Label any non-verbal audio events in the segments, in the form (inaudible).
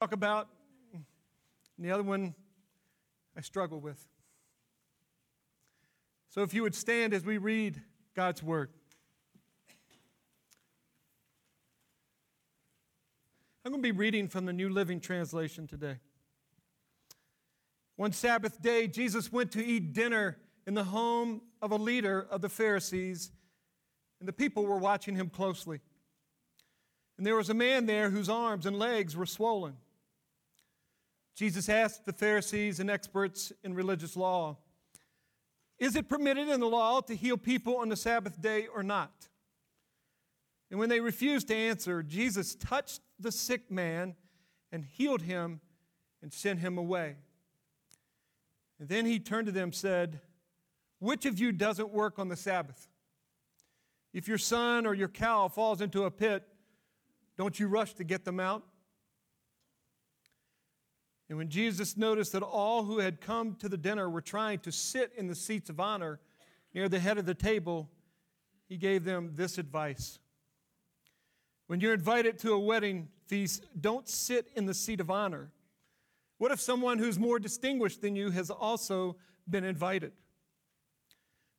talk about, and the other one I struggle with. So if you would stand as we read God's Word. I'm going to be reading from the New Living Translation today. One Sabbath day, Jesus went to eat dinner in the home of a leader of the Pharisees, and the people were watching him closely. And there was a man there whose arms and legs were swollen. Jesus asked the Pharisees and experts in religious law, Is it permitted in the law to heal people on the Sabbath day or not? And when they refused to answer, Jesus touched the sick man and healed him and sent him away. And then he turned to them and said, Which of you doesn't work on the Sabbath? If your son or your cow falls into a pit, don't you rush to get them out? And when Jesus noticed that all who had come to the dinner were trying to sit in the seats of honor near the head of the table, he gave them this advice. When you're invited to a wedding feast, don't sit in the seat of honor. What if someone who's more distinguished than you has also been invited?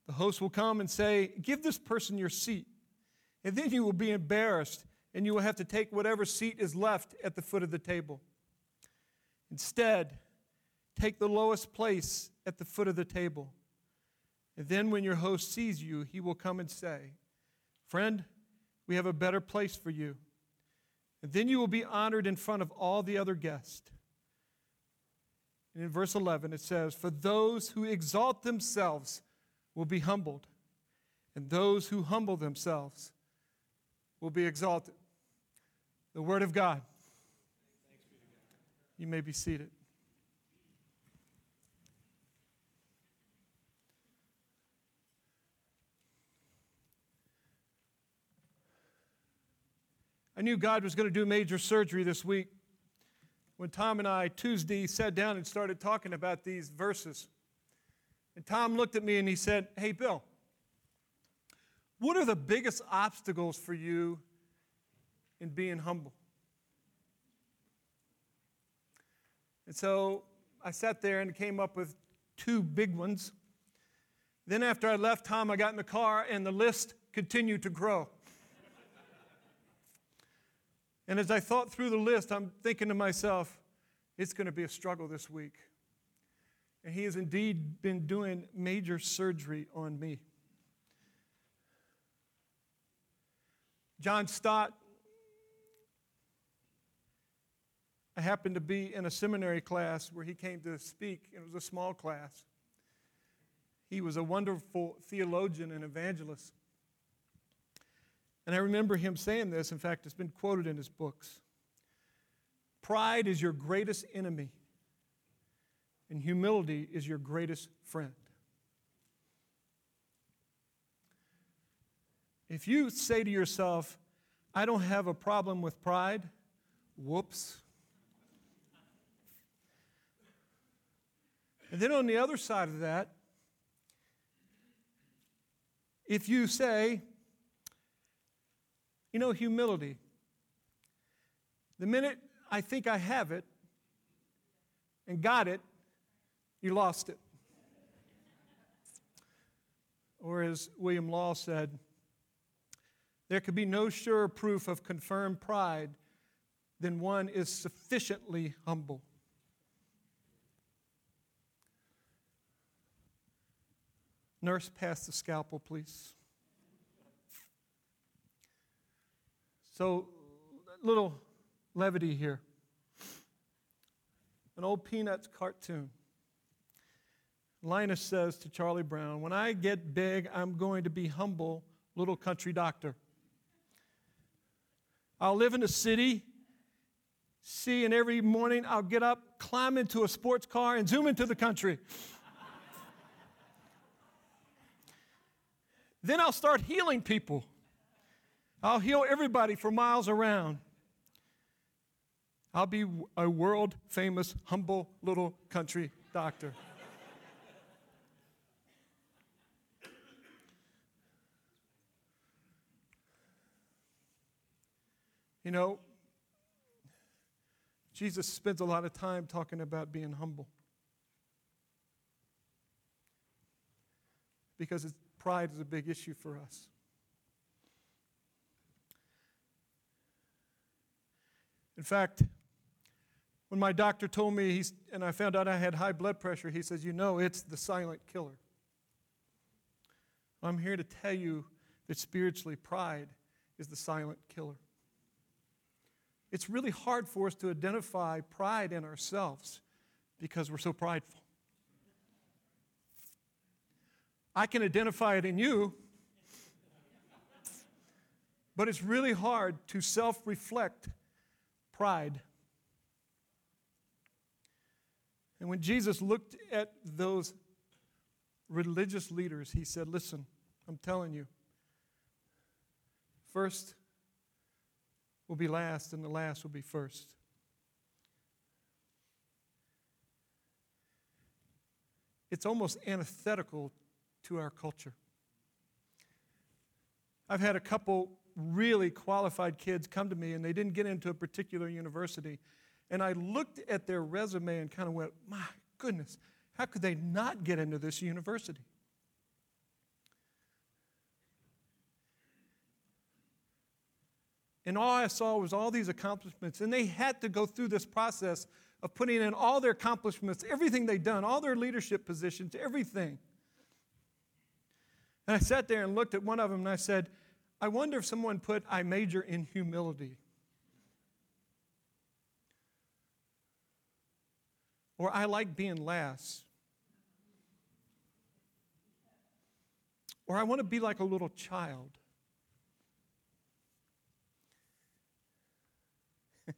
The host will come and say, Give this person your seat. And then you will be embarrassed and you will have to take whatever seat is left at the foot of the table. Instead, take the lowest place at the foot of the table. And then when your host sees you, he will come and say, Friend, we have a better place for you. And then you will be honored in front of all the other guests. And in verse 11, it says, For those who exalt themselves will be humbled, and those who humble themselves will be exalted the Word of God. You may be seated. I knew God was going to do major surgery this week when Tom and I Tuesday sat down and started talking about these verses. And Tom looked at me and he said, Hey, Bill, what are the biggest obstacles for you in being humble. And so I sat there and came up with two big ones. Then, after I left Tom, I got in the car and the list continued to grow. and as I thought through the list, I'm thinking to myself, it's going to be a struggle this week. And he has indeed been doing major surgery on me. John Stott I happened to be in a seminary class where he came to speak. It was a small class. He was a wonderful theologian and evangelist. And I remember him saying this. In fact, it's been quoted in his books Pride is your greatest enemy, and humility is your greatest friend. If you say to yourself, I don't have a problem with pride, whoops. And then on the other side of that, if you say, you know, humility, the minute I think I have it and got it, you lost it. Or as William Law said, there could be no surer proof of confirmed pride than one is sufficiently humble. Nurse, pass the scalpel, please. So, little levity here. An old Peanuts cartoon. Linus says to Charlie Brown, When I get big, I'm going to be humble, little country doctor. I'll live in a city, see, and every morning I'll get up, climb into a sports car, and zoom into the country. Then I'll start healing people. I'll heal everybody for miles around. I'll be a world famous, humble little country doctor. you know, Jesus spends a lot of time talking about being humble. Because pride is a big issue for us. In fact, when my doctor told me, he's, and I found out I had high blood pressure, he says, You know, it's the silent killer. I'm here to tell you that spiritually, pride is the silent killer. It's really hard for us to identify pride in ourselves because we're so prideful. I can identify it in you, but it's really hard to self reflect pride. And when Jesus looked at those religious leaders, he said, Listen, I'm telling you, first will be last, and the last will be first. It's almost antithetical to our culture. I've had a couple really qualified kids come to me and they didn't get into a particular university. And I looked at their resume and kind of went, my goodness, how could they not get into this university? And all I saw was all these accomplishments. And they had to go through this process of putting in all their accomplishments, everything they'd done, all their leadership positions, everything. And I sat there and looked at one of them and I said, I wonder if someone put, I major in humility. Or I like being last. Or I want to be like a little child. (laughs)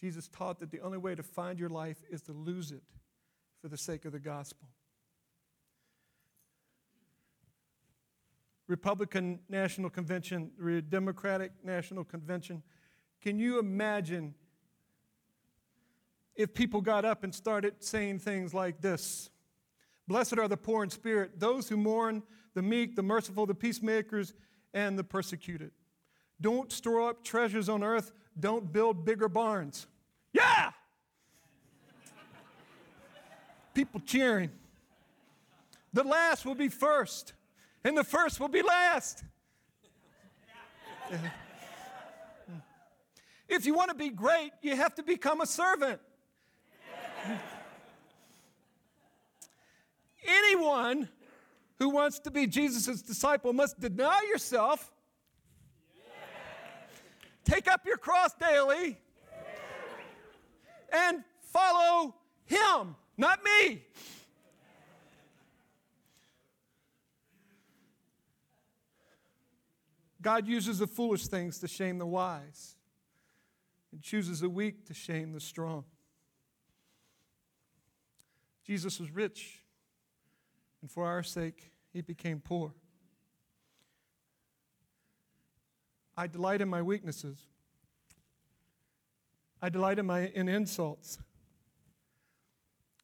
Jesus taught that the only way to find your life is to lose it for the sake of the gospel. Republican National Convention, Democratic National Convention. Can you imagine if people got up and started saying things like this? Blessed are the poor in spirit, those who mourn, the meek, the merciful, the peacemakers, and the persecuted. Don't store up treasures on earth, don't build bigger barns. Yeah! People cheering. The last will be first and the first will be last. if you want to be great, you have to become a servant. Anyone who wants to be Jesus' disciple must deny yourself, take up your cross daily, and follow him, not me. God uses the foolish things to shame the wise and chooses the weak to shame the strong. Jesus was rich, and for our sake, he became poor. I delight in my weaknesses. I delight in, my, in insults.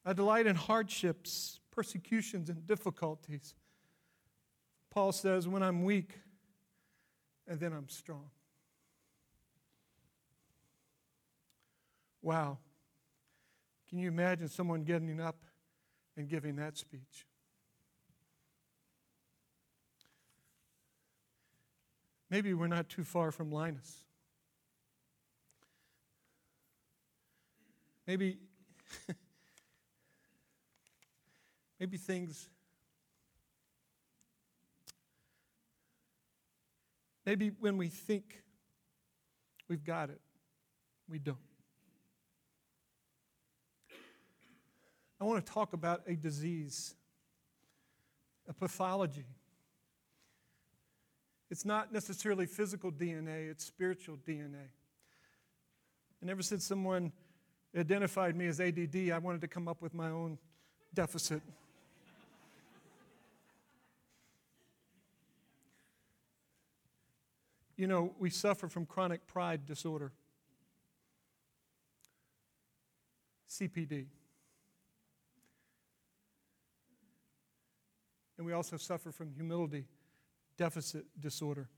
I delight in hardships, persecutions, and difficulties. Paul says, when I'm weak, and then I'm strong. Wow. Can you imagine someone getting up and giving that speech? Maybe we're not too far from Linus. Maybe (laughs) maybe things Maybe when we think we've got it, we don't. I want to talk about a disease, a pathology. It's not necessarily physical DNA, it's spiritual DNA. And ever since someone identified me as ADD, I wanted to come up with my own deficit. You know, we suffer from chronic pride disorder, CPD. And we also suffer from humility deficit disorder.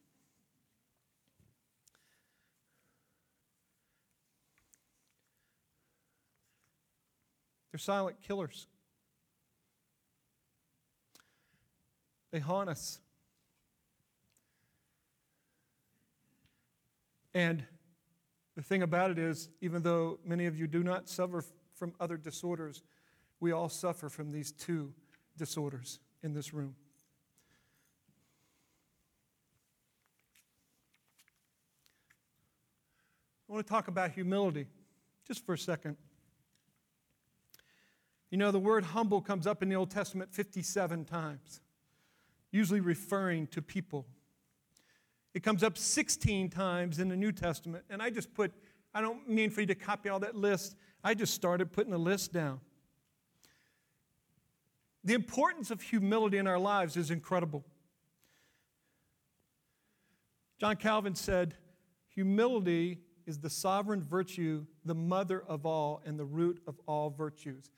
They're silent killers. They haunt us. And the thing about it is, even though many of you do not suffer from other disorders, we all suffer from these two disorders in this room. I want to talk about humility just for a second. You know, the word humble comes up in the Old Testament 57 times, usually referring to people. It comes up 16 times in the New Testament, and I just put, I don't mean for you to copy all that list, I just started putting a list down. The importance of humility in our lives is incredible. John Calvin said, Humility is the sovereign virtue, the mother of all, and the root of all virtues.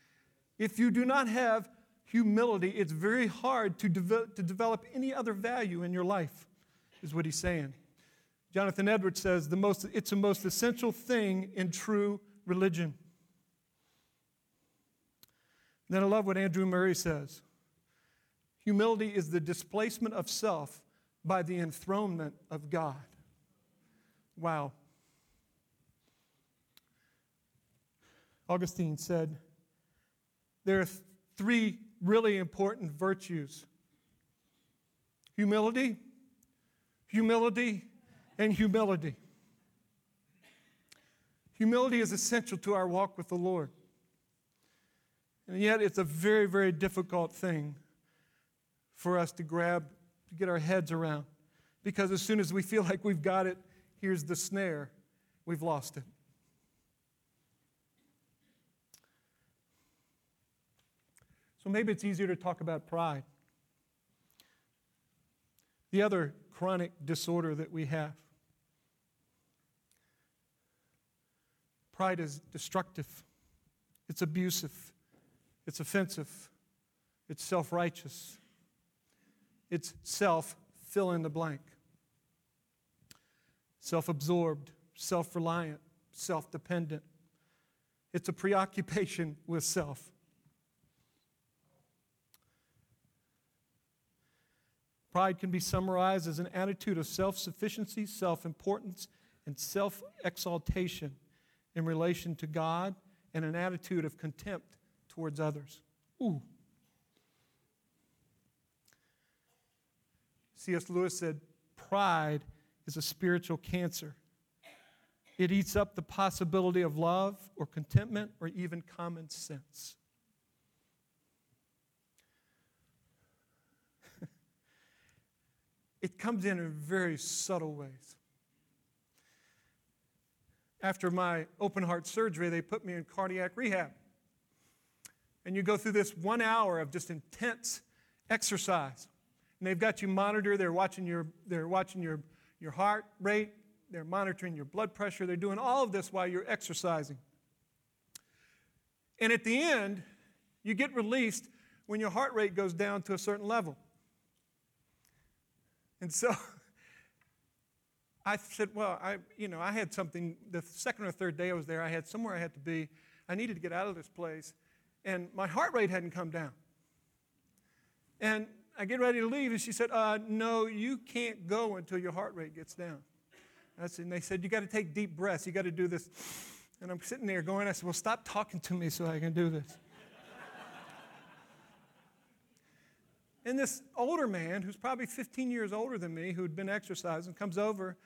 If you do not have humility, it's very hard to, de- to develop any other value in your life, is what he's saying. Jonathan Edwards says the most, it's the most essential thing in true religion. then I love what Andrew Murray says humility is the displacement of self by the enthronement of God. Wow. Augustine said, There are th- three really important virtues humility, humility, and humility. Humility is essential to our walk with the Lord. And yet, it's a very, very difficult thing for us to grab, to get our heads around. Because as soon as we feel like we've got it, here's the snare, we've lost it. So maybe it's easier to talk about pride. The other chronic disorder that we have. Pride is destructive, it's abusive, it's offensive, it's self righteous, it's self fill in the blank, self absorbed, self reliant, self dependent. It's a preoccupation (laughs) with self. Pride can be summarized as an attitude of self sufficiency, self importance, and self exaltation in relation to God, and an attitude of contempt towards others. Ooh. C.S. Lewis said, Pride is a spiritual cancer. It eats up the possibility of love or contentment or even common sense. It comes in in very subtle ways. After my open heart surgery, they put me in cardiac rehab. And you go through this one hour of just intense exercise. And they've got you monitored, they're watching your, they're watching your, your heart rate, they're monitoring your blood pressure, they're doing all of this while you're exercising. And at the end, you get released when your heart rate goes down to a certain level. And so (laughs) I said, well, I, you know, I had something, the second or third day I was there, I had somewhere I had to be. I needed to get out of this place. And my heart rate hadn't come down. And I get ready to leave, and she said, uh, no, you can't go until your heart rate gets down. Said, and they said, you got to take deep breaths. You got to do this. And I'm sitting there going, I said, well, stop talking to me so I can do this. And this older man, who's probably 15 years older than me, who'd been exercising, comes over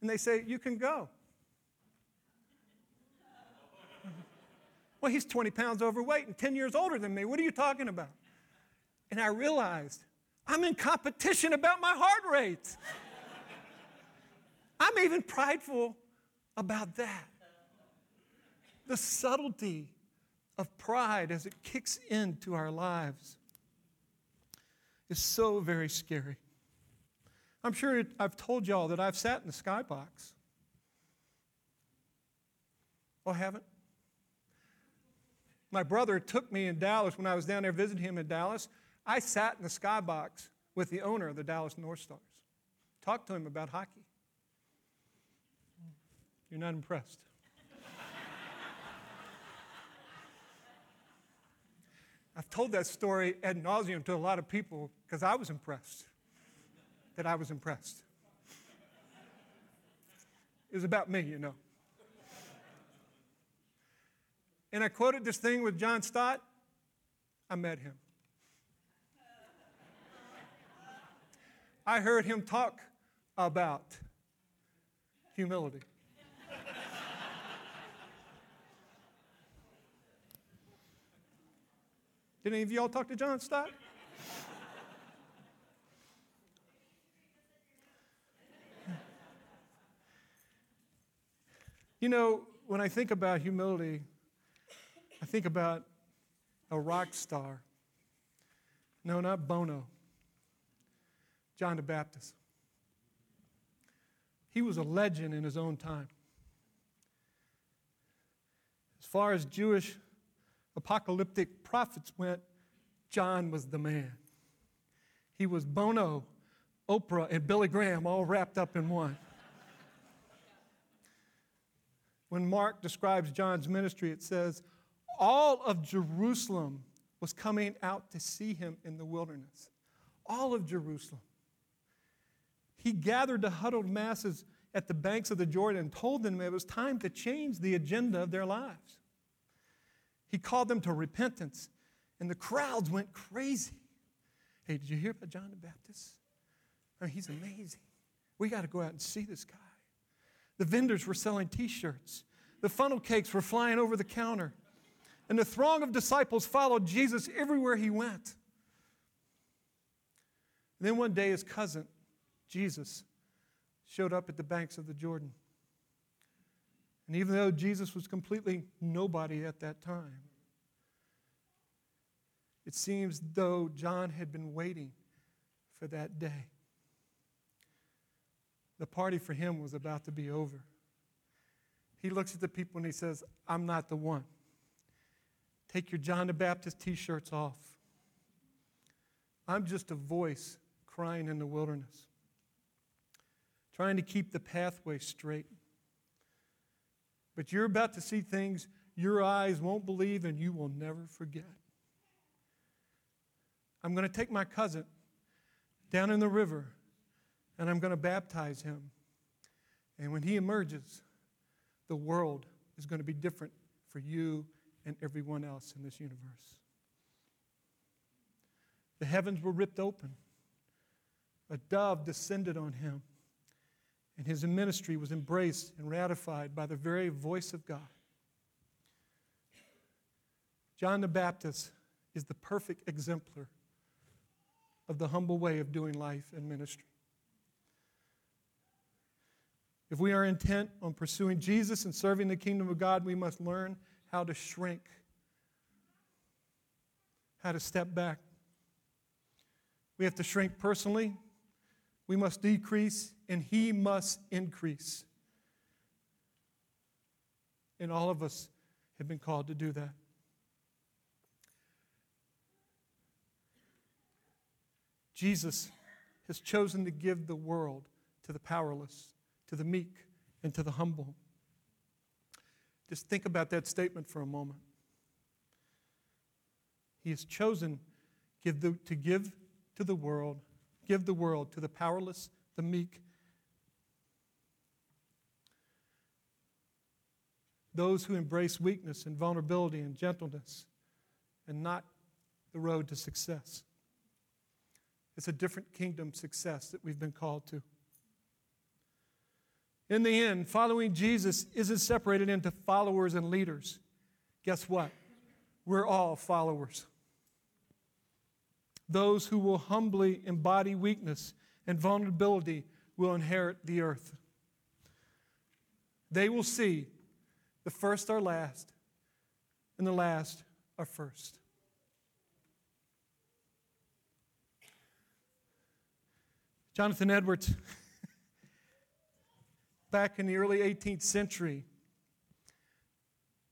and they say, You can go. well, he's 20 pounds overweight and 10 years older than me. What are you talking about? And I realized I'm in competition about my heart rate. (laughs) I'm even prideful about that. The subtlety of pride as it kicks into our lives is so very scary. I'm sure I've told y'all that I've sat in the skybox. Oh, I haven't? My brother took me in Dallas when I was down there visiting him in Dallas. I sat in the skybox with the owner of the Dallas North Stars. Talked to him about hockey. You're not impressed. (laughs) I've told that story ad nauseum to a lot of people because I was impressed. That I was impressed. It was about me, you know. And I quoted this thing with John Stott. I met him. I heard him talk about humility. Did any of y'all talk to John Stott? You know, when I think about humility, I think about a rock star. No, not Bono. John the Baptist. He was a legend in his own time. As far as Jewish apocalyptic prophets went, John was the man. He was Bono, Oprah, and Billy Graham all wrapped up in one. When Mark describes John's ministry, it says, All of Jerusalem was coming out to see him in the wilderness. All of Jerusalem. He gathered the huddled masses at the banks of the Jordan and told them it was time to change the agenda of their lives. He called them to repentance, and the crowds went crazy. Hey, did you hear about John the Baptist? I mean, he's amazing. We got to go out and see this guy. The vendors were selling t shirts, the funnel cakes were flying over the counter, and the throng of disciples followed Jesus everywhere he went. And then one day, his cousin, Jesus, showed up at the banks of the Jordan. And even though Jesus was completely nobody at that time, it seems though John had been waiting for that day. The party for him was about to be over. He looks at the people and he says, I'm not the one. Take your John the Baptist t shirts off. I'm just a voice crying in the wilderness, trying to keep the pathway straight. But you're about to see things your eyes won't believe and you will never forget. I'm going to take my cousin down in the river and I'm going to baptize him. And when he emerges, the world is going to be different for you and everyone else in this universe. The heavens were ripped open. A dove descended on him and his ministry was embraced and ratified by the very voice of God. John the Baptist is the perfect exemplar of the humble way of doing life and ministry. If we are intent on pursuing Jesus and serving the kingdom of God, we must learn how to shrink, how to step back. We have to shrink personally, we must decrease, and He must increase. And all of us have been called to do that. Jesus has chosen to give the world to the powerless, to the meek, and to the humble. Just think about that statement for a moment. He has chosen give the, to give to the world give the world to the powerless, the meek, those who embrace weakness and vulnerability and gentleness, and not the road to success. It's a different kingdom success that we've been called to. In the end, following Jesus isn't separated into followers and leaders. Guess what? We're all followers those who will humbly embody weakness and vulnerability will inherit the earth. They will see the first are last, and the last are first. Jonathan Edwards, back in the early 18th century,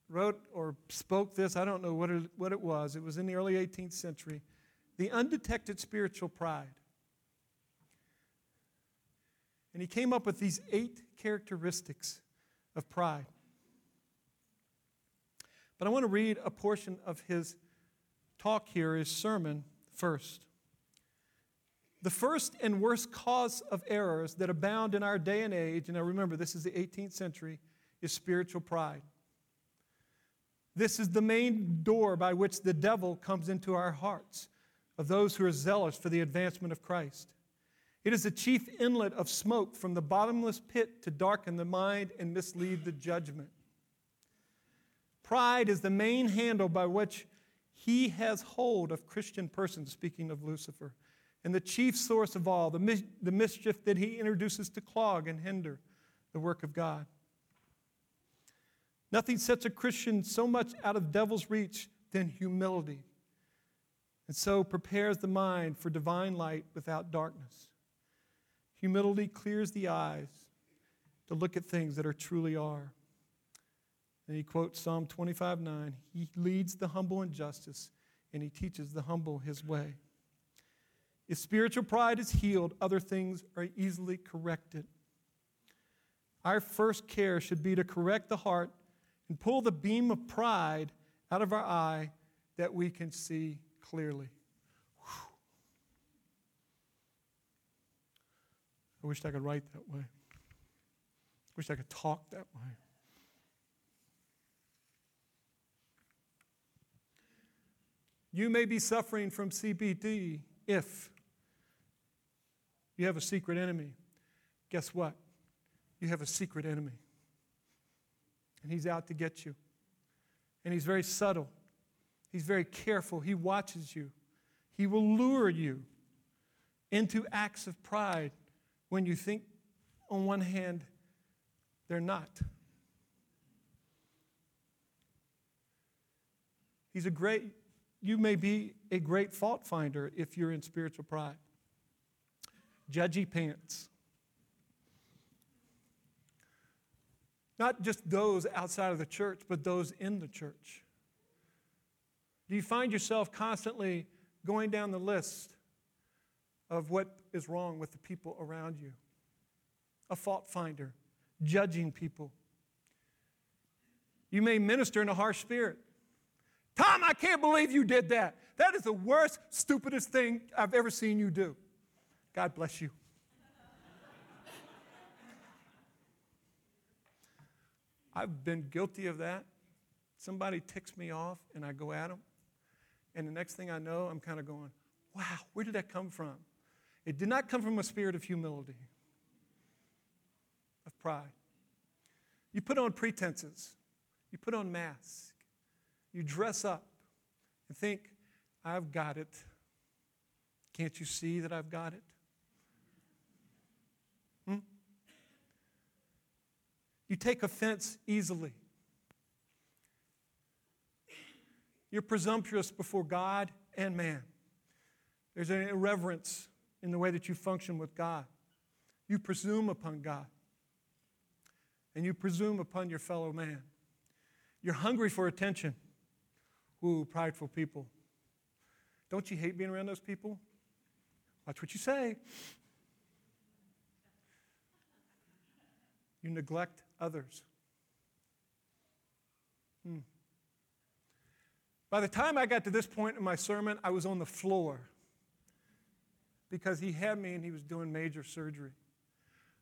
wrote or spoke this. I don't know what it, what it was. It was in the early 18th century the undetected spiritual pride. And he came up with these eight characteristics of pride. But I want to read a portion of his talk here is sermon first. The first and worst cause of errors that abound in our day and age, and now remember, this is the 18th century, is spiritual pride. This is the main door by which the devil comes into our hearts of those who are zealous for the advancement of Christ. It is the chief inlet of smoke from the bottomless pit to darken the mind and mislead the judgment. Pride is the main handle by which he has hold of Christian persons, speaking of Lucifer, and the chief source of all, the, mis- the mischief that he introduces to clog and hinder the work of God. Nothing sets a Christian so much out of devil's reach than humility, and so prepares the mind for divine light without darkness. Humility clears the eyes to look at things that are truly are. And he quotes Psalm 25 9. He leads the humble in justice, and he teaches the humble his way. If spiritual pride is healed, other things are easily corrected. Our first care should be to correct the heart and pull the beam of pride out of our eye that we can see clearly. I wish I could write that way. I wish I could talk that way. You may be suffering from CPD if you have a secret enemy. Guess what? You have a secret enemy and he's out to get you. And he's very subtle, he's very careful. He watches you, he will lure you into acts of pride when you think, on one hand, they're not. He's a great, you may be a great fault finder if you're in spiritual pride. Judgy pants. Not just those outside of the church, but those in the church. Do you find yourself constantly going down the list of what is wrong with the people around you? A fault finder, judging people. You may minister in a harsh spirit. Tom, I can't believe you did that. That is the worst, stupidest thing I've ever seen you do. God bless you. I've been guilty of that. Somebody ticks me off and I go at them. And the next thing I know, I'm kind of going, wow, where did that come from? It did not come from a spirit of humility, of pride. You put on pretenses, you put on masks, you dress up and think, I've got it. Can't you see that I've got it? You take offense easily. You're presumptuous before God and man. There's an irreverence in the way that you function with God. You presume upon God, and you presume upon your fellow man. You're hungry for attention. Ooh, prideful people. Don't you hate being around those people? Watch what you say. You neglect others. Hmm. By the time I got to this point in my sermon, I was on the floor because he had me and he was doing major surgery.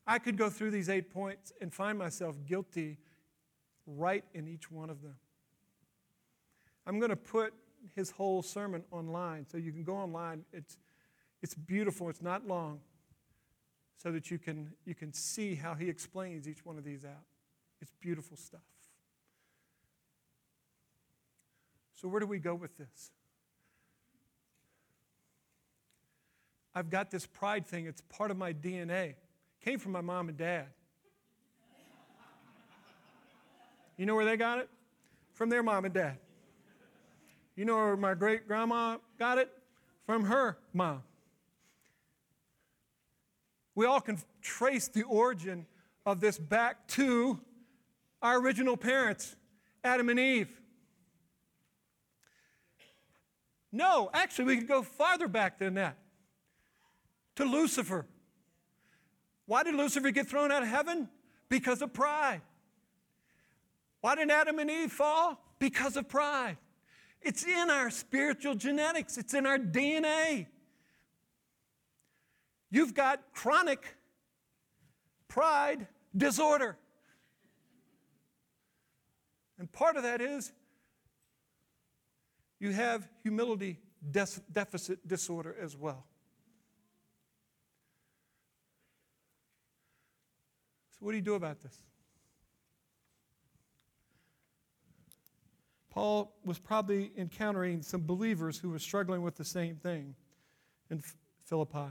I could go through these eight points and find myself guilty right in each one of them. I'm going to put his whole sermon online so you can go online. It's, it's beautiful, it's not long so that you can, you can see how he explains each one of these out. It's beautiful stuff. So, where do we go with this? I've got this pride thing, it's part of my DNA. Came from my mom and dad. You know where they got it? From their mom and dad. You know where my great grandma got it? From her mom. We all can trace the origin of this back to our original parents, Adam and Eve. No, actually, we could go farther back than that to Lucifer. Why did Lucifer get thrown out of heaven? Because of pride. Why didn't Adam and Eve fall? Because of pride. It's in our spiritual genetics, it's in our DNA. You've got chronic pride disorder. And part of that is you have humility deficit disorder as well. So, what do you do about this? Paul was probably encountering some believers who were struggling with the same thing in Philippi.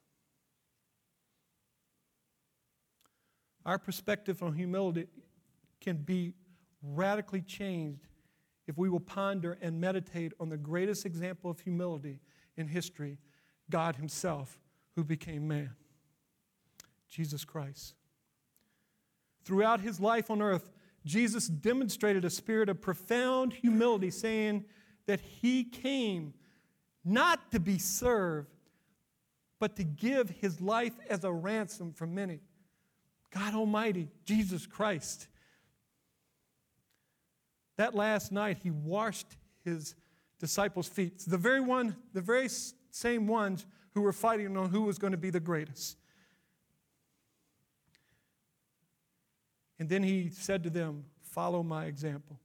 Our perspective on humility can be radically changed if we will ponder and meditate on the greatest example of humility in history God Himself, who became man, Jesus Christ. Throughout His life on earth, Jesus demonstrated a spirit of profound humility, saying that He came not to be served, but to give His life as a ransom for many. God Almighty, Jesus Christ. That last night, he washed his disciples' feet. The very one, the very same ones who were fighting on who was going to be the greatest. And then he said to them, Follow my example.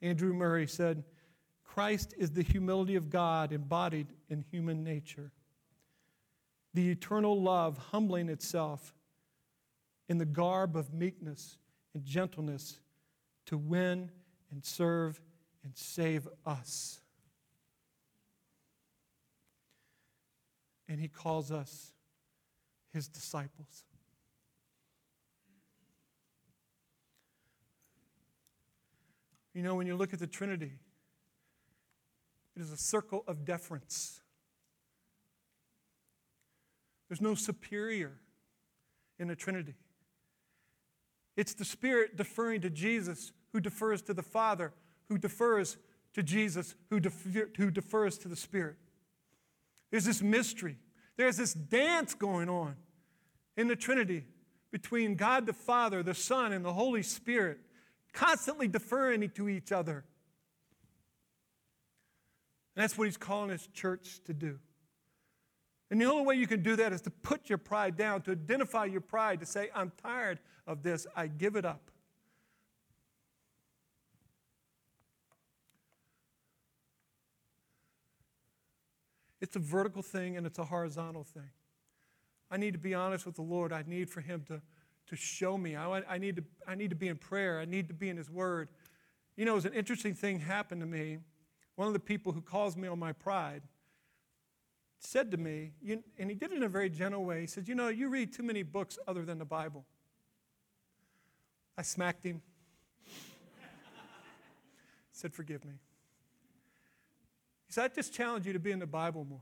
Andrew Murray said, Christ is the humility of God embodied in human nature the eternal love humbling itself in the garb of meekness and gentleness to win and serve and save us. And he calls us his disciples. You know, when you look at the Trinity, it is a circle of deference. There's no superior in the Trinity. It's the Spirit deferring to Jesus who defers to the Father, who defers to Jesus, who, defer, who defers to the Spirit. There's this mystery. There's this dance going on in the Trinity between God the Father, the Son, and the Holy Spirit, constantly deferring to each other. And that's what he's calling his church to do. And the only way you can do that is to put your pride down, to identify your pride, to say, I'm tired of this, I give it up. It's a vertical thing and it's a horizontal thing. I need to be honest with the Lord. I need for Him to, to show me. I, I, need to, I need to be in prayer. I need to be in His Word. You know, it was an interesting thing happened to me. One of the people who calls me on my pride, said to me, and he did it in a very gentle way, he said, You know, you read too many books other than the Bible. I smacked him. (laughs) said, Forgive me. He said, I just challenge you to be in the Bible more.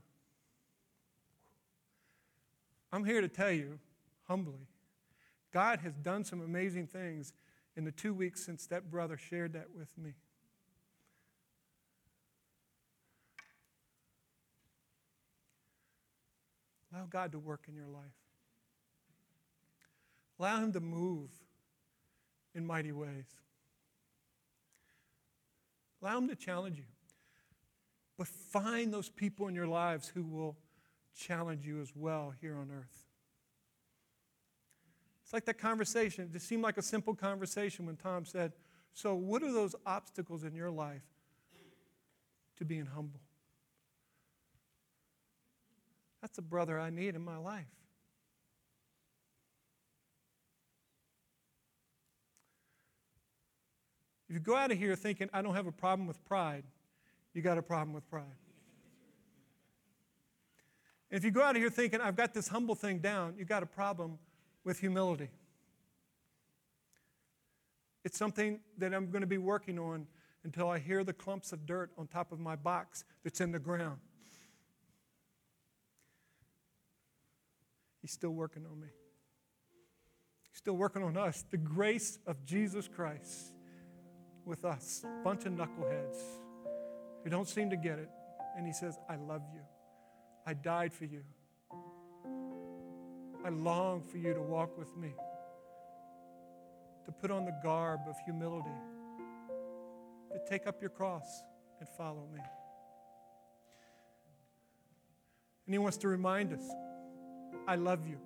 I'm here to tell you, humbly, God has done some amazing things in the two weeks since that brother shared that with me. Allow God to work in your life. Allow Him to move in mighty ways. Allow Him to challenge you. But find those people in your lives who will challenge you as well here on earth. It's like that conversation. It just seemed like a simple conversation when Tom said, So, what are those obstacles in your life to being humble? That's a brother I need in my life. If you go out of here thinking, I don't have a problem with pride, you got a problem with pride. And if you go out of here thinking, I've got this humble thing down, you got a problem with humility. It's something that I'm going to be working on until I hear the clumps of dirt on top of my box that's in the ground. He's still working on me. He's still working on us. The grace of Jesus Christ with us, bunch of knuckleheads who don't seem to get it. And He says, I love you. I died for you. I long for you to walk with me, to put on the garb of humility, to take up your cross and follow me. And He wants to remind us I love you.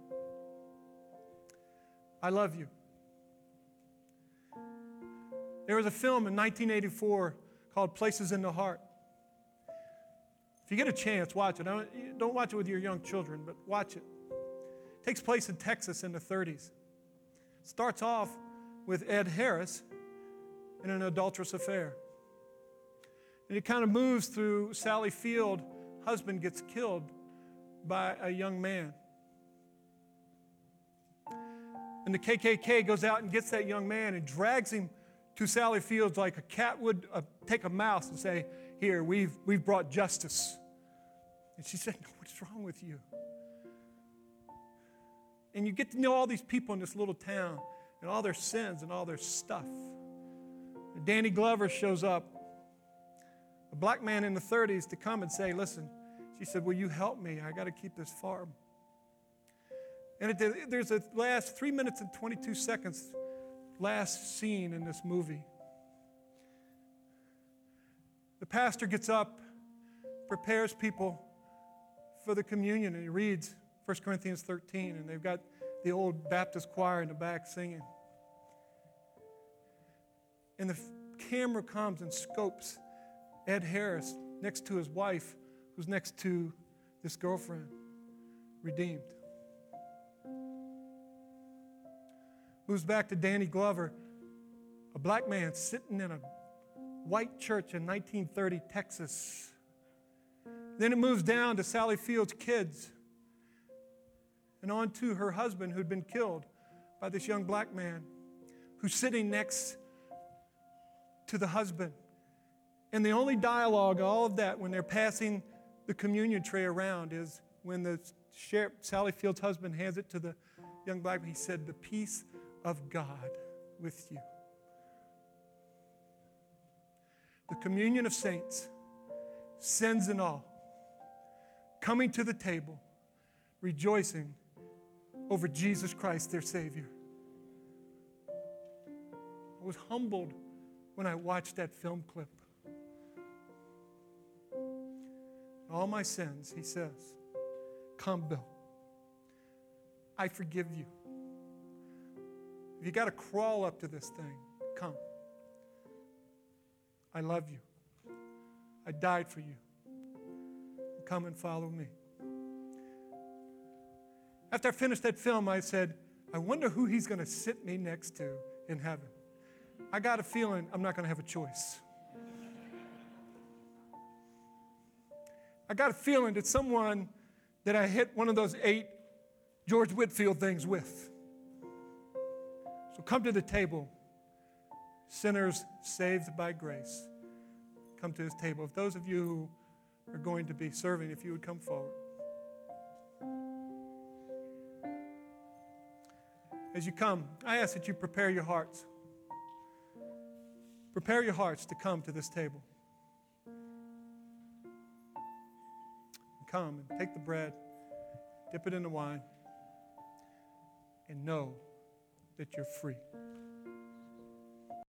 I love you. There was a film in 1984 called Places in the Heart. If you get a chance, watch it. Don't watch it with your young children, but watch it. it takes place in Texas in the 30s. Starts off with Ed Harris in an adulterous affair. And it kind of moves through Sally Field, husband gets killed by a young man. And the KKK goes out and gets that young man and drags him to Sally Fields like a cat would uh, take a mouse and say, Here, we've, we've brought justice. And she said, no, What's wrong with you? And you get to know all these people in this little town and all their sins and all their stuff. And Danny Glover shows up, a black man in the 30s, to come and say, Listen, she said, Will you help me? I got to keep this farm. And it, there's a last three minutes and 22 seconds, last scene in this movie. The pastor gets up, prepares people for the communion, and he reads 1 Corinthians 13, and they've got the old Baptist choir in the back singing. And the camera comes and scopes Ed Harris next to his wife, who's next to this girlfriend, redeemed. Moves back to Danny Glover, a black man sitting in a white church in 1930 Texas. Then it moves down to Sally Field's kids and on to her husband who'd been killed by this young black man who's sitting next to the husband. And the only dialogue, all of that, when they're passing the communion tray around, is when the sheriff, Sally Field's husband hands it to the young black man, he said, The peace of God with you. The communion of saints, sins and all, coming to the table, rejoicing over Jesus Christ, their Savior. I was humbled when I watched that film clip. All my sins, he says, Come, Bill. I forgive you. You got to crawl up to this thing, come. I love you. I died for you. Come and follow me. After I finished that film, I said, I wonder who he's going to sit me next to in heaven. I got a feeling I'm not going to have a choice. I got a feeling that someone that I hit one of those eight George Whitefield things with. So come to the table, sinners saved by grace. Come to this table. If those of you who are going to be serving, if you would come forward. As you come, I ask that you prepare your hearts. Prepare your hearts to come to this table. Come and take the bread, dip it in the wine, and know that you're free.